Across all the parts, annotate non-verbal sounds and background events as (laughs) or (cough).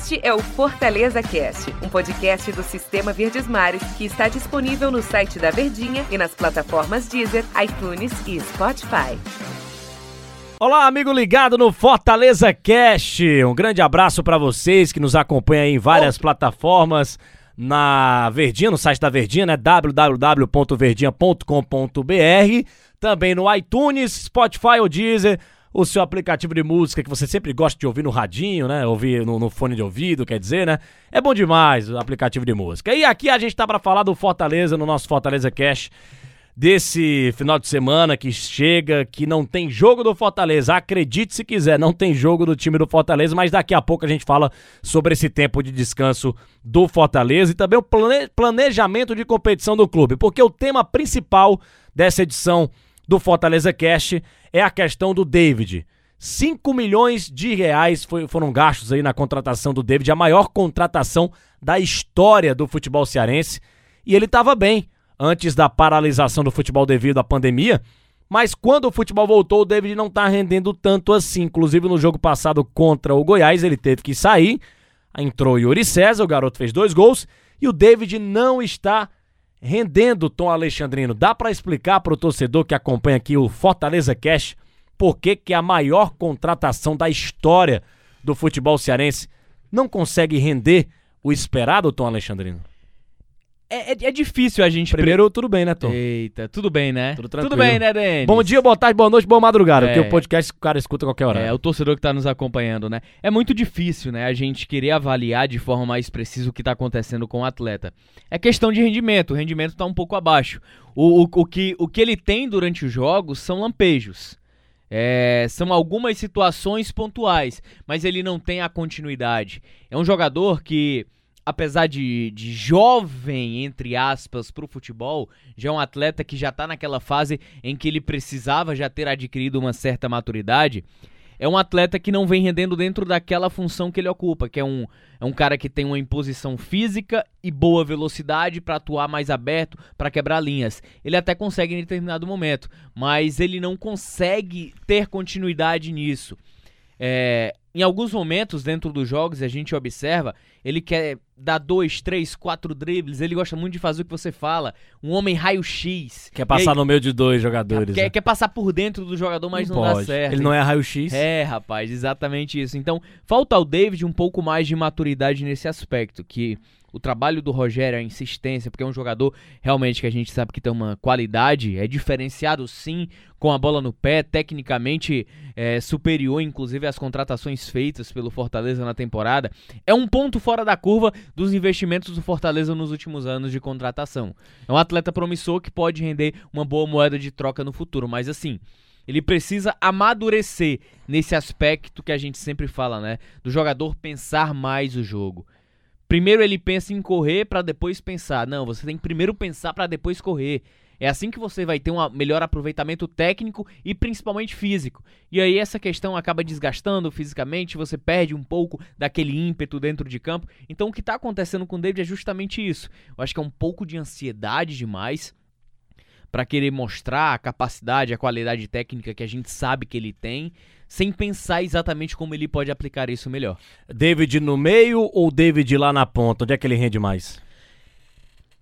Este é o Fortaleza Cast, um podcast do Sistema Verdes Mares que está disponível no site da Verdinha e nas plataformas Deezer, iTunes e Spotify. Olá, amigo ligado no Fortaleza Cast. Um grande abraço para vocês que nos acompanham em várias oh. plataformas na Verdinha, no site da Verdinha, né? www.verdinha.com.br, também no iTunes, Spotify ou Deezer o seu aplicativo de música que você sempre gosta de ouvir no radinho, né? Ouvir no, no, fone de ouvido, quer dizer, né? É bom demais o aplicativo de música. E aqui a gente tá para falar do Fortaleza no nosso Fortaleza Cash desse final de semana que chega, que não tem jogo do Fortaleza. Acredite se quiser, não tem jogo do time do Fortaleza, mas daqui a pouco a gente fala sobre esse tempo de descanso do Fortaleza e também o planejamento de competição do clube, porque o tema principal dessa edição do Fortaleza Cash é a questão do David. 5 milhões de reais foi, foram gastos aí na contratação do David, a maior contratação da história do futebol cearense. E ele estava bem antes da paralisação do futebol devido à pandemia. Mas quando o futebol voltou, o David não está rendendo tanto assim. Inclusive no jogo passado contra o Goiás, ele teve que sair. Entrou Yuri César, o garoto fez dois gols. E o David não está rendendo Tom Alexandrino. Dá para explicar para o torcedor que acompanha aqui o Fortaleza Cash por que, que a maior contratação da história do futebol cearense não consegue render o esperado, Tom Alexandrino? É, é, é, difícil a gente. Primeiro, tudo bem, né, Tom? Eita, tudo bem, né? Tudo, tudo bem, né, Denis? Bom dia, boa tarde, boa noite, boa madrugada. É, porque o podcast o cara escuta a qualquer hora. É, o torcedor que tá nos acompanhando, né? É muito difícil, né, a gente querer avaliar de forma mais precisa o que tá acontecendo com o atleta. É questão de rendimento, o rendimento tá um pouco abaixo. O, o, o, que, o que ele tem durante os jogos são lampejos. É, são algumas situações pontuais, mas ele não tem a continuidade. É um jogador que apesar de, de jovem, entre aspas, para o futebol, já é um atleta que já está naquela fase em que ele precisava já ter adquirido uma certa maturidade. É um atleta que não vem rendendo dentro daquela função que ele ocupa, que é um, é um cara que tem uma imposição física e boa velocidade para atuar mais aberto, para quebrar linhas. Ele até consegue em determinado momento, mas ele não consegue ter continuidade nisso. É, em alguns momentos dentro dos jogos a gente observa, ele quer dar dois, três, quatro dribles, ele gosta muito de fazer o que você fala, um homem raio-x. Quer passar aí, no meio de dois jogadores. Quer, né? quer passar por dentro do jogador, mas não, não dá certo. Ele não é raio-x? É, rapaz, exatamente isso. Então, falta ao David um pouco mais de maturidade nesse aspecto, que o trabalho do Rogério, a insistência, porque é um jogador realmente que a gente sabe que tem uma qualidade, é diferenciado sim, com a bola no pé, tecnicamente é, superior, inclusive, às contratações feitas pelo Fortaleza na temporada. É um ponto fora da curva dos investimentos do Fortaleza nos últimos anos de contratação. É um atleta promissor que pode render uma boa moeda de troca no futuro, mas assim. Ele precisa amadurecer nesse aspecto que a gente sempre fala, né? Do jogador pensar mais o jogo. Primeiro ele pensa em correr para depois pensar. Não, você tem que primeiro pensar para depois correr. É assim que você vai ter um melhor aproveitamento técnico e principalmente físico. E aí essa questão acaba desgastando fisicamente, você perde um pouco daquele ímpeto dentro de campo. Então o que está acontecendo com o David é justamente isso. Eu acho que é um pouco de ansiedade demais para querer mostrar a capacidade, a qualidade técnica que a gente sabe que ele tem, sem pensar exatamente como ele pode aplicar isso melhor. David no meio ou David lá na ponta? Onde é que ele rende mais?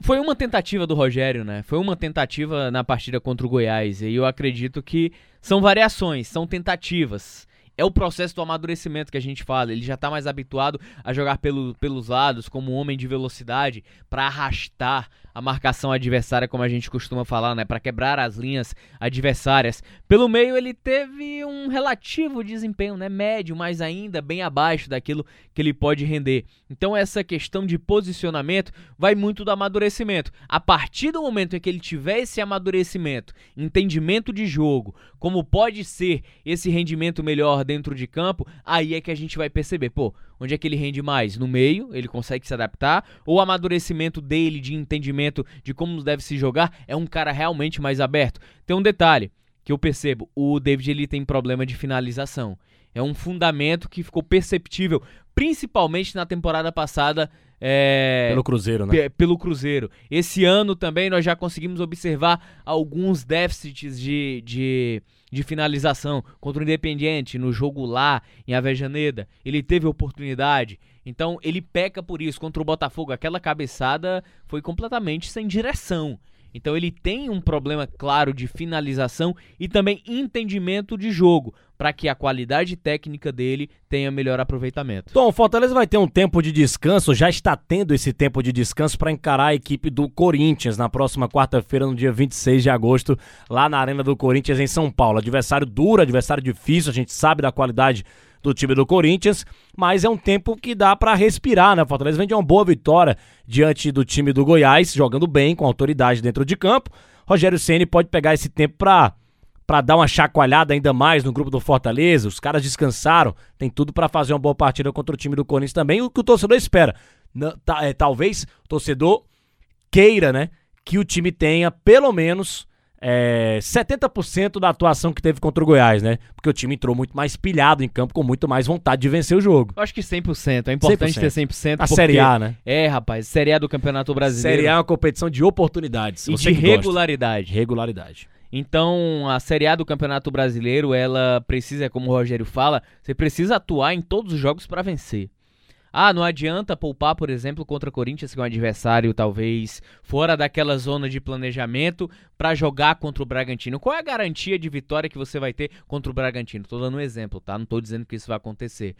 Foi uma tentativa do Rogério, né? Foi uma tentativa na partida contra o Goiás. E eu acredito que são variações, são tentativas. É o processo do amadurecimento que a gente fala. Ele já está mais habituado a jogar pelo, pelos lados, como um homem de velocidade, para arrastar a marcação adversária, como a gente costuma falar, né? Para quebrar as linhas adversárias. Pelo meio, ele teve um relativo desempenho, né? Médio, mas ainda bem abaixo daquilo que ele pode render. Então, essa questão de posicionamento vai muito do amadurecimento. A partir do momento em que ele tiver esse amadurecimento, entendimento de jogo, como pode ser esse rendimento melhor dentro de campo, aí é que a gente vai perceber, pô, onde é que ele rende mais? No meio, ele consegue se adaptar, ou o amadurecimento dele de entendimento de como deve se jogar é um cara realmente mais aberto. Tem um detalhe que eu percebo, o David ele tem problema de finalização. É um fundamento que ficou perceptível, principalmente na temporada passada. É, Pelo Cruzeiro, né? pe- pelo Cruzeiro. Esse ano também nós já conseguimos observar alguns déficits de, de, de finalização contra o Independiente no jogo lá em Avejaneda. Ele teve oportunidade. Então ele peca por isso. Contra o Botafogo, aquela cabeçada foi completamente sem direção. Então ele tem um problema claro de finalização e também entendimento de jogo, para que a qualidade técnica dele tenha melhor aproveitamento. Tom, o Fortaleza vai ter um tempo de descanso, já está tendo esse tempo de descanso para encarar a equipe do Corinthians na próxima quarta-feira, no dia 26 de agosto, lá na Arena do Corinthians, em São Paulo. Adversário duro, adversário difícil, a gente sabe da qualidade do time do Corinthians, mas é um tempo que dá para respirar, né? Fortaleza vem de uma boa vitória diante do time do Goiás, jogando bem, com autoridade dentro de campo. Rogério Ceni pode pegar esse tempo para para dar uma chacoalhada ainda mais no grupo do Fortaleza. Os caras descansaram, tem tudo para fazer uma boa partida contra o time do Corinthians também. O que o torcedor espera, ta- é, talvez o torcedor queira, né, que o time tenha pelo menos é, 70% da atuação que teve contra o Goiás, né? Porque o time entrou muito mais pilhado em campo, com muito mais vontade de vencer o jogo. Eu acho que 100%. É importante 100%. ter 100%. A Série A, né? É, rapaz. Série A do Campeonato Brasileiro. Série A é uma competição de oportunidades. e de que gosta. regularidade. Regularidade. Então, a Série A do Campeonato Brasileiro, ela precisa, como o Rogério fala, você precisa atuar em todos os jogos para vencer. Ah, não adianta poupar, por exemplo, contra o Corinthians, que é um adversário talvez fora daquela zona de planejamento, para jogar contra o Bragantino. Qual é a garantia de vitória que você vai ter contra o Bragantino? Tô dando um exemplo, tá? Não tô dizendo que isso vai acontecer.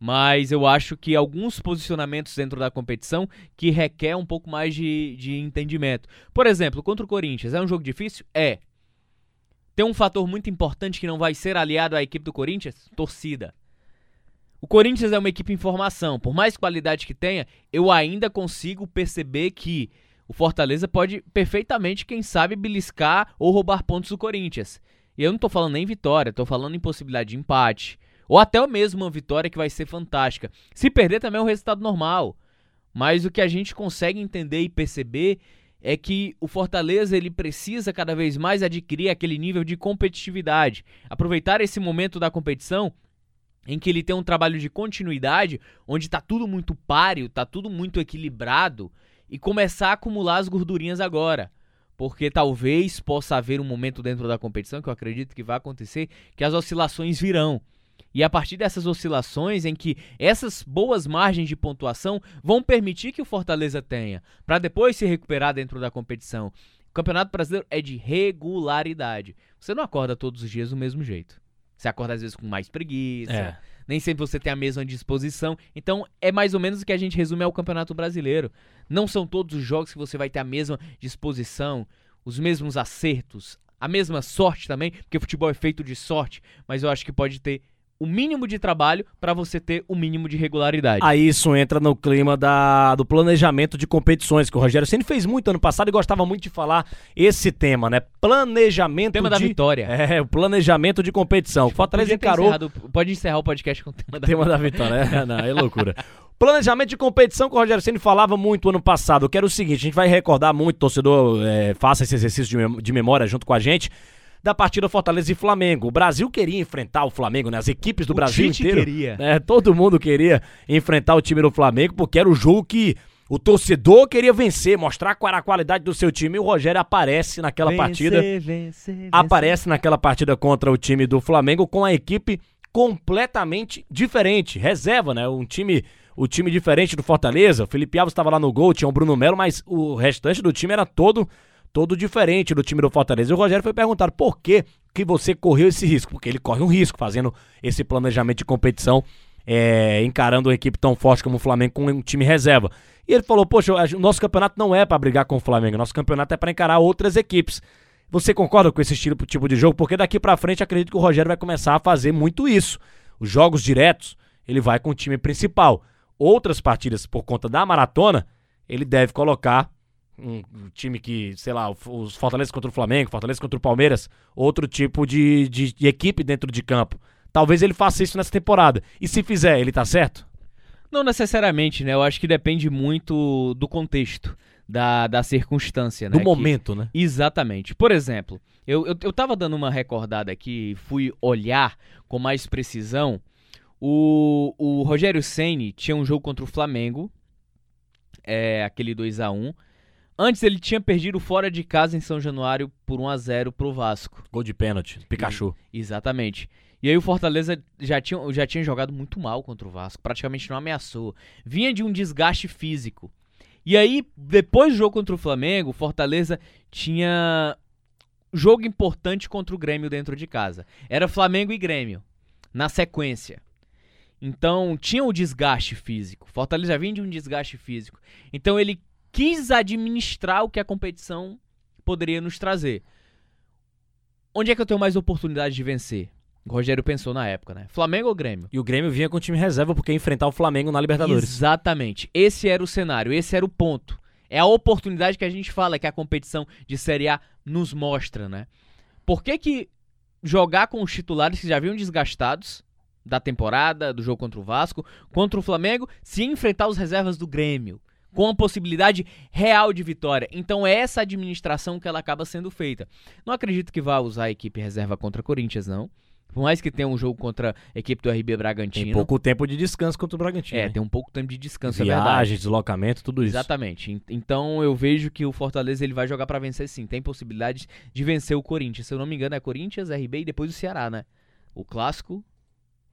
Mas eu acho que alguns posicionamentos dentro da competição que requer um pouco mais de, de entendimento. Por exemplo, contra o Corinthians, é um jogo difícil? É. Tem um fator muito importante que não vai ser aliado à equipe do Corinthians? Torcida. O Corinthians é uma equipe em formação. Por mais qualidade que tenha, eu ainda consigo perceber que o Fortaleza pode perfeitamente, quem sabe, beliscar ou roubar pontos do Corinthians. E eu não tô falando nem vitória, tô falando em possibilidade de empate. Ou até mesmo uma vitória que vai ser fantástica. Se perder também é um resultado normal. Mas o que a gente consegue entender e perceber é que o Fortaleza ele precisa cada vez mais adquirir aquele nível de competitividade, aproveitar esse momento da competição em que ele tem um trabalho de continuidade, onde tá tudo muito páreo, tá tudo muito equilibrado e começar a acumular as gordurinhas agora. Porque talvez possa haver um momento dentro da competição, que eu acredito que vai acontecer, que as oscilações virão. E a partir dessas oscilações em que essas boas margens de pontuação vão permitir que o Fortaleza tenha, para depois se recuperar dentro da competição. O Campeonato Brasileiro é de regularidade. Você não acorda todos os dias do mesmo jeito. Você acorda às vezes com mais preguiça, É. nem sempre você tem a mesma disposição. Então é mais ou menos o que a gente resume ao Campeonato Brasileiro. Não são todos os jogos que você vai ter a mesma disposição, os mesmos acertos, a mesma sorte também, porque futebol é feito de sorte, mas eu acho que pode ter o mínimo de trabalho para você ter o mínimo de regularidade. Aí isso entra no clima da, do planejamento de competições, que o Rogério sempre fez muito ano passado e gostava muito de falar esse tema, né? Planejamento tema da de... vitória. É, o planejamento de competição. O Fortaleza encarou encerrado- pode encerrar o podcast com o tema da tema da vitória. É, não, é loucura. Planejamento de competição que o Rogério Ceni falava muito ano passado, que era o seguinte, a gente vai recordar muito, torcedor, é, faça esse exercício de memória junto com a gente, da partida Fortaleza e Flamengo. O Brasil queria enfrentar o Flamengo, né? As equipes do O Brasil Tite inteiro. queria. né? Todo mundo queria enfrentar o time do Flamengo, porque era o jogo que o torcedor queria vencer, mostrar qual era a qualidade do seu time, e o Rogério aparece naquela Vencer, partida vencer, vencer. aparece naquela partida contra o time do Flamengo com a equipe completamente diferente. Reserva, né? Um time, o time diferente do Fortaleza. O Felipe Alves estava lá no gol, tinha o Bruno Melo, mas o restante do time era todo todo diferente do time do Fortaleza. E o Rogério foi perguntar por que que você correu esse risco, porque ele corre um risco fazendo esse planejamento de competição, é, encarando uma equipe tão forte como o Flamengo com um time reserva. E ele falou: Poxa, o nosso campeonato não é para brigar com o Flamengo, nosso campeonato é para encarar outras equipes. Você concorda com esse estilo, tipo de jogo? Porque daqui pra frente acredito que o Rogério vai começar a fazer muito isso. Os jogos diretos, ele vai com o time principal. Outras partidas, por conta da maratona, ele deve colocar um, time que, sei lá, os Fortaleza contra o Flamengo, Fortaleza contra o Palmeiras, outro tipo de, de- de equipe dentro de campo. Talvez ele faça isso nessa temporada. E se fizer, ele tá certo? Não necessariamente, né? Eu acho que depende muito do contexto, da, da circunstância, né? Do Que- momento, né? Exatamente. Por exemplo, eu, eu, eu tava dando uma recordada aqui, fui olhar com mais precisão O, o Rogério Ceni tinha um jogo contra o Flamengo, é, aquele 2 a 1 Antes ele tinha perdido fora de casa em São Januário por 1 a 0 pro Vasco. Gol de pênalti, Pikachu. Exatamente. E aí o Fortaleza já tinha, já tinha jogado muito mal contra o Vasco, praticamente não ameaçou. Vinha de um desgaste físico. E aí, depois do jogo contra o Flamengo, o Fortaleza tinha jogo importante contra o Grêmio dentro de casa. Era Flamengo e Grêmio, na sequência. Então, tinha o desgaste físico. Fortaleza vinha de um desgaste físico. Então, ele quis administrar o que a competição poderia nos trazer. Onde é que eu tenho mais oportunidade de vencer? O Rogério pensou na época, né? Flamengo ou Grêmio? E o Grêmio vinha com o time reserva porque ia enfrentar o Flamengo na Libertadores. Exatamente. Esse era o cenário, esse era o ponto. É a oportunidade que a gente fala que a competição de Série A nos mostra, né? Por que, que jogar com os titulares que já vinham desgastados da temporada, do jogo contra o Vasco, contra o Flamengo, se enfrentar os reservas do Grêmio? Com a possibilidade real de vitória. Então é essa administração que ela acaba sendo feita. Não acredito que vá usar a equipe reserva contra Corinthians, não. Por mais que tenha um jogo contra a equipe do RB Bragantino. Tem pouco tempo de descanso contra o Bragantino. É, né? tem um pouco tempo de descanso, Viagem, é verdade. deslocamento, tudo isso. Exatamente. Então eu vejo que o Fortaleza ele vai jogar para vencer sim. Tem possibilidade de vencer o Corinthians. Se eu não me engano, é Corinthians, RB e depois o Ceará, né? O clássico.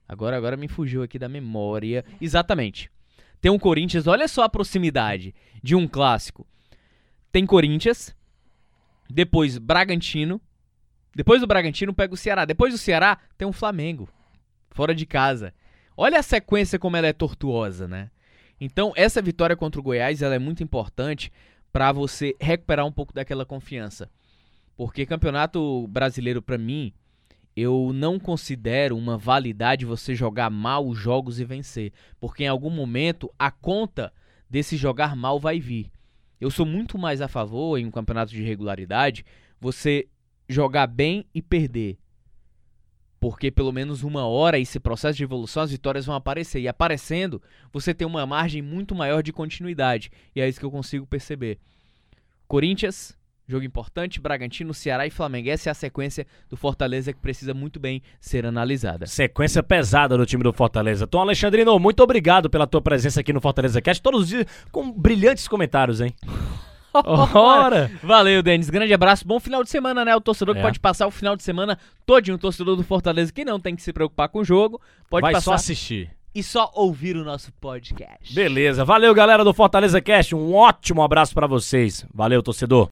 Agora, agora me fugiu aqui da memória. Exatamente. Tem um Corinthians, olha só a proximidade de um clássico. Tem Corinthians, depois Bragantino, depois do Bragantino pega o Ceará, depois do Ceará tem um Flamengo, fora de casa. Olha a sequência como ela é tortuosa, né? Então, essa vitória contra o Goiás, ela é muito importante para você recuperar um pouco daquela confiança. Porque campeonato brasileiro para mim eu não considero uma validade você jogar mal os jogos e vencer, porque em algum momento a conta desse jogar mal vai vir. Eu sou muito mais a favor em um campeonato de regularidade você jogar bem e perder. Porque pelo menos uma hora esse processo de evolução as vitórias vão aparecer e aparecendo, você tem uma margem muito maior de continuidade, e é isso que eu consigo perceber. Corinthians Jogo importante, Bragantino, Ceará e Flamengo. Essa é a sequência do Fortaleza que precisa muito bem ser analisada. Sequência pesada do time do Fortaleza. Tom Alexandrino, muito obrigado pela tua presença aqui no Fortaleza Cast, todos os dias com brilhantes comentários, hein? (laughs) Ora! Valeu, Denis. Grande abraço. Bom final de semana, né? O torcedor é. que pode passar o final de semana todinho, o torcedor do Fortaleza que não tem que se preocupar com o jogo, pode Vai passar só assistir e só ouvir o nosso podcast. Beleza. Valeu, galera do Fortaleza Cast. Um ótimo abraço para vocês. Valeu, torcedor.